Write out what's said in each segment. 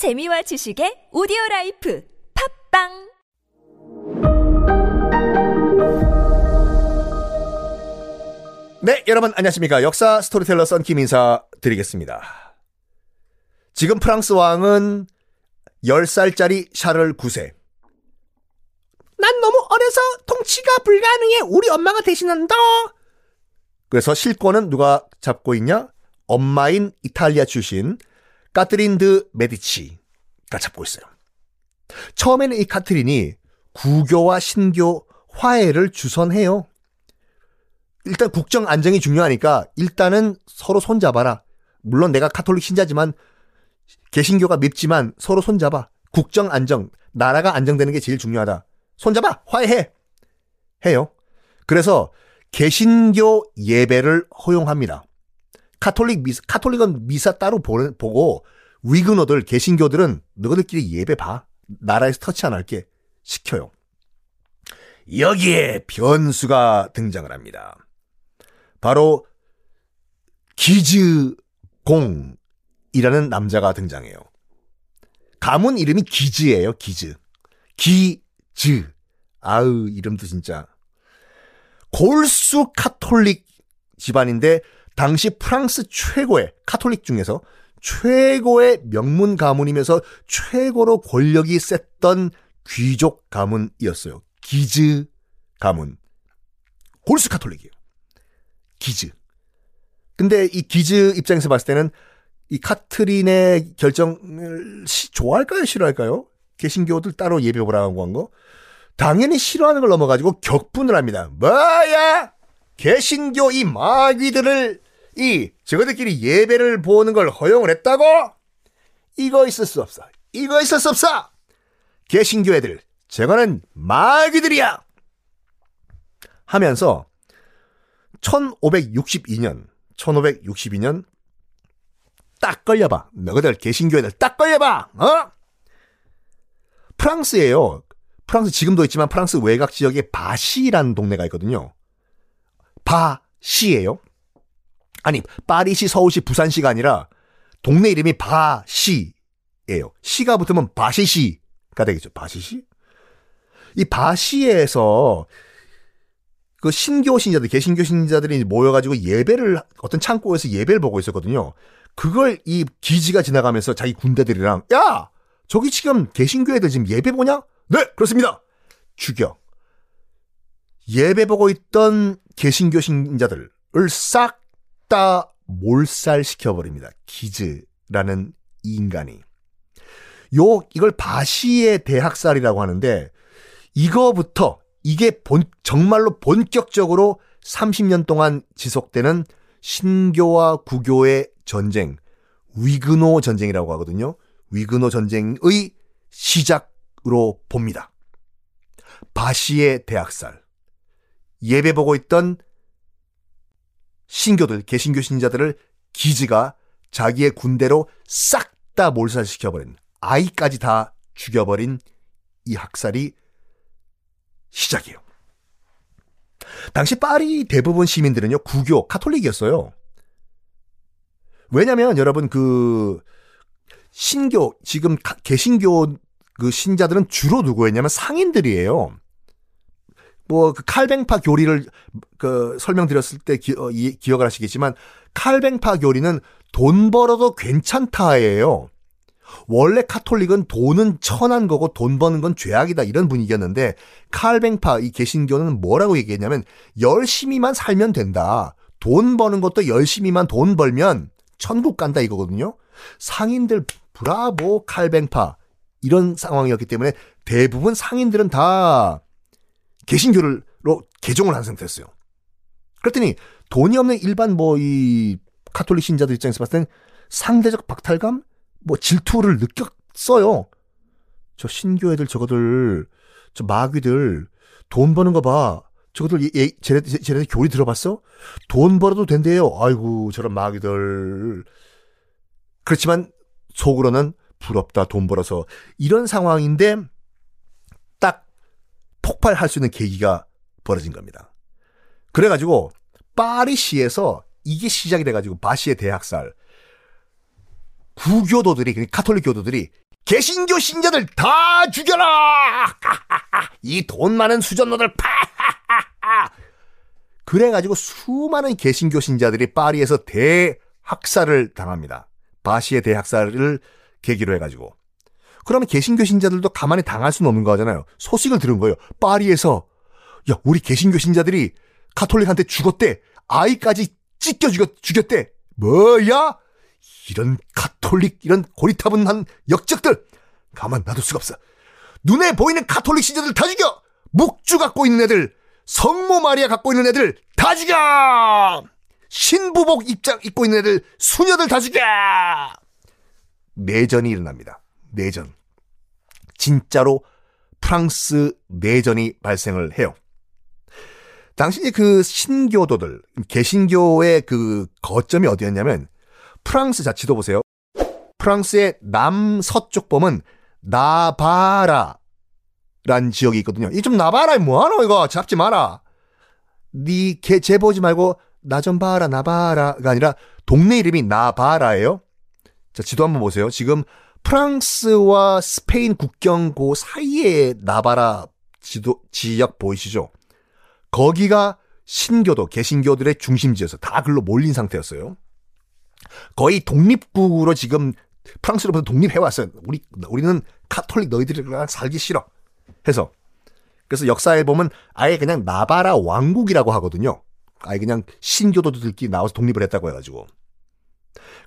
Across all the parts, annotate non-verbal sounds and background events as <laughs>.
재미와 지식의 오디오 라이프 팟빵 네, 여러분 안녕하십니까. 역사 스토리텔러 썬킴 인사 드리겠습니다. 지금 프랑스 왕은 10살짜리 샤를 9세. 난 너무 어려서 통치가 불가능해. 우리 엄마가 대신한다. 그래서 실권은 누가 잡고 있냐? 엄마인 이탈리아 출신 까트린 드 메디치가 잡고 있어요. 처음에는 이 카트린이 구교와 신교 화해를 주선해요. 일단 국정 안정이 중요하니까 일단은 서로 손잡아라. 물론 내가 카톨릭 신자지만 개신교가 밉지만 서로 손잡아. 국정 안정, 나라가 안정되는 게 제일 중요하다. 손잡아, 화해해. 해요. 그래서 개신교 예배를 허용합니다. 카톨릭 미사, 카톨릭은 미사 따로 보, 보고 위그노들, 개신교들은 너희들끼리 예배 봐. 나라에서 터치 안 할게. 시켜요. 여기에 변수가 등장을 합니다. 바로 기즈공이라는 남자가 등장해요. 가문 이름이 기즈예요. 기즈. 기즈. 아우 이름도 진짜 골수 카톨릭 집안인데 당시 프랑스 최고의 카톨릭 중에서 최고의 명문 가문이면서 최고로 권력이 셌던 귀족 가문이었어요. 기즈 가문. 골수 카톨릭이에요. 기즈. 근데 이 기즈 입장에서 봤을 때는 이 카트린의 결정을 시, 좋아할까요? 싫어할까요? 개신교들 따로 예배 보라고 한 거? 당연히 싫어하는 걸 넘어가지고 격분을 합니다. 뭐야! 개신교 이 마귀들을 이 저거들끼리 예배를 보는 걸 허용을 했다고? 이거 있을 수 없어. 이거 있을 수 없어. 개신교 애들 저거는 마귀들이야. 하면서 1562년 1562년 딱 걸려봐. 너희들 개신교 애들 딱 걸려봐. 어? 프랑스에요. 프랑스 지금도 있지만 프랑스 외곽 지역에 바시라는 동네가 있거든요. 바시예요. 아니 파리시, 서울시, 부산시가 아니라 동네 이름이 바시예요. 시가 붙으면 바시시가 되겠죠. 바시시? 이 바시에서 그 신교 신자들, 개신교 신자들이 모여가지고 예배를 어떤 창고에서 예배를 보고 있었거든요. 그걸 이 기지가 지나가면서 자기 군대들이랑 야 저기 지금 개신교 애들 지금 예배 보냐? 네 그렇습니다. 죽여. 예배 보고 있던 개신교 신자들을 싹 다 몰살시켜 버립니다. 기즈라는 이 인간이. 요 이걸 바시의 대학살이라고 하는데 이거부터 이게 본 정말로 본격적으로 30년 동안 지속되는 신교와 구교의 전쟁, 위그노 전쟁이라고 하거든요. 위그노 전쟁의 시작으로 봅니다. 바시의 대학살. 예배 보고 있던 신교들, 개신교 신자들을 기지가 자기의 군대로 싹 다 몰살시켜버린, 아이까지 다 죽여버린 이 학살이 시작이에요. 당시 파리 대부분 시민들은요, 구교, 카톨릭이었어요. 왜냐면 여러분 그 신교 지금 개신교 그 신자들은 주로 누구였냐면 상인들이에요. 뭐 그 칼뱅파 교리를 그 설명드렸을 때 기, 어, 이, 기억을 하시겠지만 칼뱅파 교리는 돈 벌어도 괜찮다예요. 원래 카톨릭은 돈은 천한 거고 돈 버는 건 죄악이다 이런 분위기였는데 칼뱅파 이 개신교는 뭐라고 얘기했냐면 열심히만 살면 된다. 돈 버는 것도 열심히만 돈 벌면 천국 간다 이거거든요. 상인들 브라보 칼뱅파 이런 상황이었기 때문에 대부분 상인들은 다 개신교로 개종을 한 상태였어요. 그랬더니 돈이 없는 일반 뭐 이 카톨릭 신자들 입장에서 봤을 땐 상대적 박탈감, 뭐 질투를 느꼈어요. 저 신교 애들 저거들 저 마귀들 돈 버는 거 봐. 저거들 예, 예, 쟤네, 쟤네 교리 들어봤어? 돈 벌어도 된대요. 아이고 저런 마귀들. 그렇지만 속으로는 부럽다 돈 벌어서 이런 상황인데 딱 폭발할 수 있는 계기가 벌어진 겁니다. 그래가지고 파리시에서 이게 시작이 돼가지고 바시의 대학살 구교도들이 카톨릭 교도들이 개신교 신자들 다 죽여라! <laughs> 이 돈 많은 수전노들 파! <laughs> 그래가지고 수많은 개신교 신자들이 파리에서 대학살을 당합니다. 바시의 대학살을 계기로 해가지고. 그러면 개신교 신자들도 가만히 당할 수는 없는 거잖아요. 소식을 들은 거예요. 파리에서 야 우리 개신교 신자들이 카톨릭한테 죽었대. 아이까지 찢겨 죽였, 죽였대. 뭐야? 이런 카톨릭 이런 고리타분한 역적들 가만 놔둘 수가 없어. 눈에 보이는 카톨릭 신자들 다 죽여. 묵주 갖고 있는 애들, 성모 마리아 갖고 있는 애들 다 죽여. 신부복 입장 입고 있는 애들, 수녀들 다 죽여. 내전이 일어납니다. 내전. 진짜로 프랑스 내전이 발생을 해요. 당시 그 신교도들, 개신교의 그 거점이 어디였냐면 프랑스 자 지도 보세요. 프랑스의 남서쪽 범은 나바라 란 지역이 있거든요. 이 좀 나바라 뭐하노 이거 잡지 마라. 니개 재보지 말고 나 좀 봐라 나바라가 아니라 동네 이름이 나바라예요. 자 지도 한번 보세요. 지금 프랑스와 스페인 국경 그 사이에 나바라 지도 지역 보이시죠? 거기가 신교도 개신교들의 중심지여서 다 글로 몰린 상태였어요. 거의 독립국으로 지금 프랑스로부터 독립해왔어요. 우리, 우리는 카톨릭 너희들이랑 살기 싫어. 해서. 그래서 역사에 보면 아예 그냥 나바라 왕국이라고 하거든요. 아예 그냥 신교도들끼리 나와서 독립을 했다고 해가지고.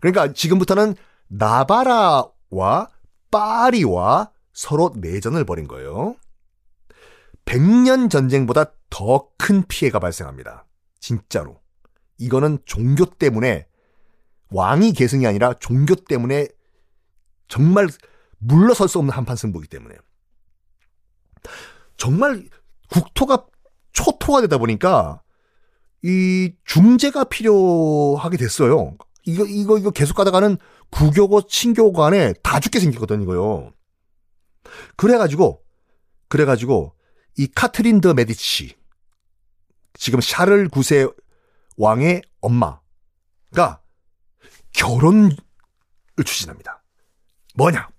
그러니까 지금부터는 나바라 와 파리와 서로 내전을 벌인 거예요. 100년 전쟁보다 더 큰 피해가 발생합니다. 진짜로. 이거는 종교 때문에 왕이 계승이 아니라 종교 때문에 정말 물러설 수 없는 한판 승부이기 때문에 정말 국토가 초토화 되다 보니까 이 중재가 필요하게 됐어요. 이거 이거 이거 계속 가다가는 구교고 친교 간에 다 죽게 생겼거든 이거요. 그래가지고 그래가지고 이 카트린 더 메디치 지금 샤를 9세 왕의 엄마가 결혼을 추진합니다. 뭐냐?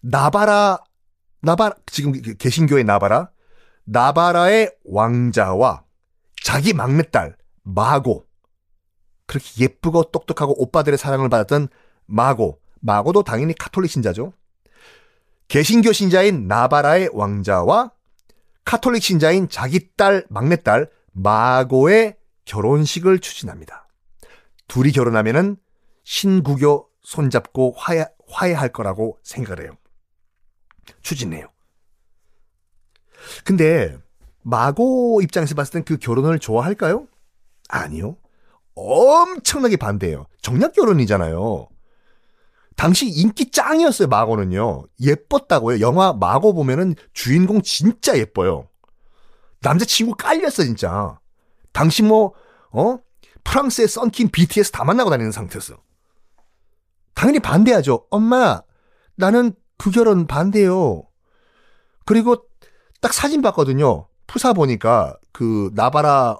나바라, 나바라, 지금 개신교의 나바라, 나바라의 왕자와 자기 막내딸, 마고, 그렇게 예쁘고 똑똑하고 오빠들의 사랑을 받았던 마고, 마고도 당연히 카톨릭 신자죠. 개신교 신자인 나바라의 왕자와 카톨릭 신자인 자기 딸, 막내딸, 마고의 결혼식을 추진합니다. 둘이 결혼하면은 신구교 손잡고 화해, 화해할 거라고 생각을 해요. 추진해요. 근데 마고 입장에서 봤을 땐 그 결혼을 좋아할까요? 아니요. 엄청나게 반대해요. 정략 결혼이잖아요. 당시 인기 짱이었어요, 마고는요. 예뻤다고요. 영화 마고 보면은 주인공 진짜 예뻐요. 남자친구 깔렸어, 진짜. 당시 뭐, 어? 프랑스의 썬킨 BTS 다 만나고 다니는 상태였어. 당연히 반대하죠. 엄마, 나는 그 결혼 반대요. 그리고 딱 사진 봤거든요. 푸사 보니까 그 나바라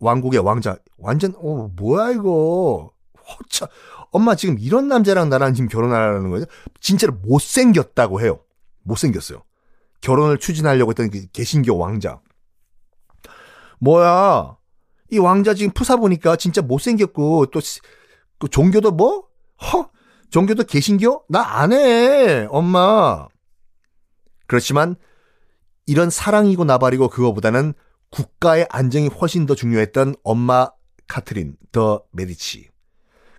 왕국의 왕자 완전 어 뭐야 이거 허차 엄마 지금 이런 남자랑 나랑 지금 결혼하라는 거죠? 진짜로 못생겼다고 해요. 못생겼어요. 결혼을 추진하려고 했던 그 개신교 왕자. 뭐야? 이 왕자 지금 푸사 보니까 진짜 못생겼고 또 그 종교도 뭐? 허? 종교도 개신교? 나 안 해. 엄마. 그렇지만 이런 사랑이고 나발이고 그거보다는 국가의 안정이 훨씬 더 중요했던 엄마 카트린 더 메디치.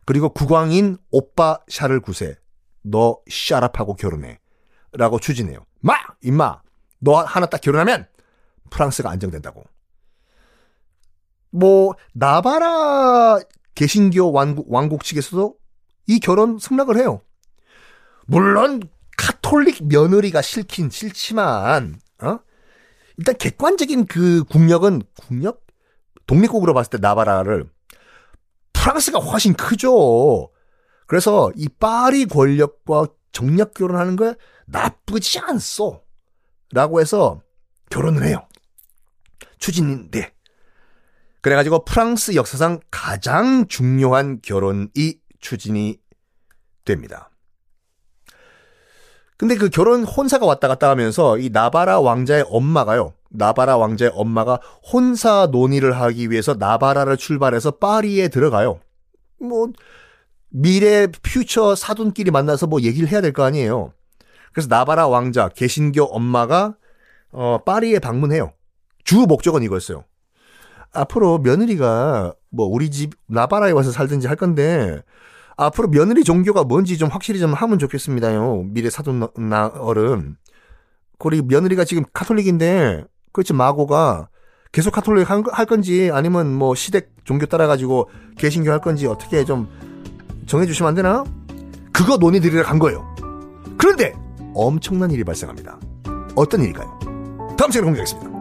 그리고 국왕인 오빠 샤를 구세. 너 샤랍하고 결혼해. 라고 추진해요. 마! 임마! 너 하나 딱 결혼하면 프랑스가 안정된다고. 뭐, 나바라 개신교 왕국, 왕국 측에서도 이 결혼 승낙을 해요. 물론 카톨릭 며느리가 싫긴 싫지만 어? 일단 객관적인 그 국력은 국력 독립국으로 봤을 때 나바라를 프랑스가 훨씬 크죠. 그래서 이 파리 권력과 정략 결혼하는 거 나쁘지 않소. 라고 해서 결혼을 해요. 추진인데. 그래가지고 프랑스 역사상 가장 중요한 결혼이 추진이 됩니다. 근데 그 결혼 혼사가 왔다 갔다 하면서 이 나바라 왕자의 엄마가요. 나바라 왕자의 엄마가 혼사 논의를 하기 위해서 나바라를 출발해서 파리에 들어가요. 뭐 미래 퓨처 사돈끼리 만나서 뭐 얘기를 해야 될 거 아니에요. 그래서 나바라 왕자 개신교 엄마가 어 파리에 방문해요. 주 목적은 이거였어요. 앞으로 며느리가 뭐 우리 집 나바라에 와서 살든지 할 건데 앞으로 며느리 종교가 뭔지 좀 확실히 좀 하면 좋겠습니다요. 미래 사돈 나 어른. 우리 며느리가 지금 카톨릭인데 그렇지 마고가 계속 카톨릭 할 건지 아니면 뭐 시댁 종교 따라가지고 개신교 할 건지 어떻게 좀 정해주시면 안 되나? 그거 논의 드리러 간 거예요. 그런데 엄청난 일이 발생합니다. 어떤 일일까요? 다음 시간에 공개하겠습니다.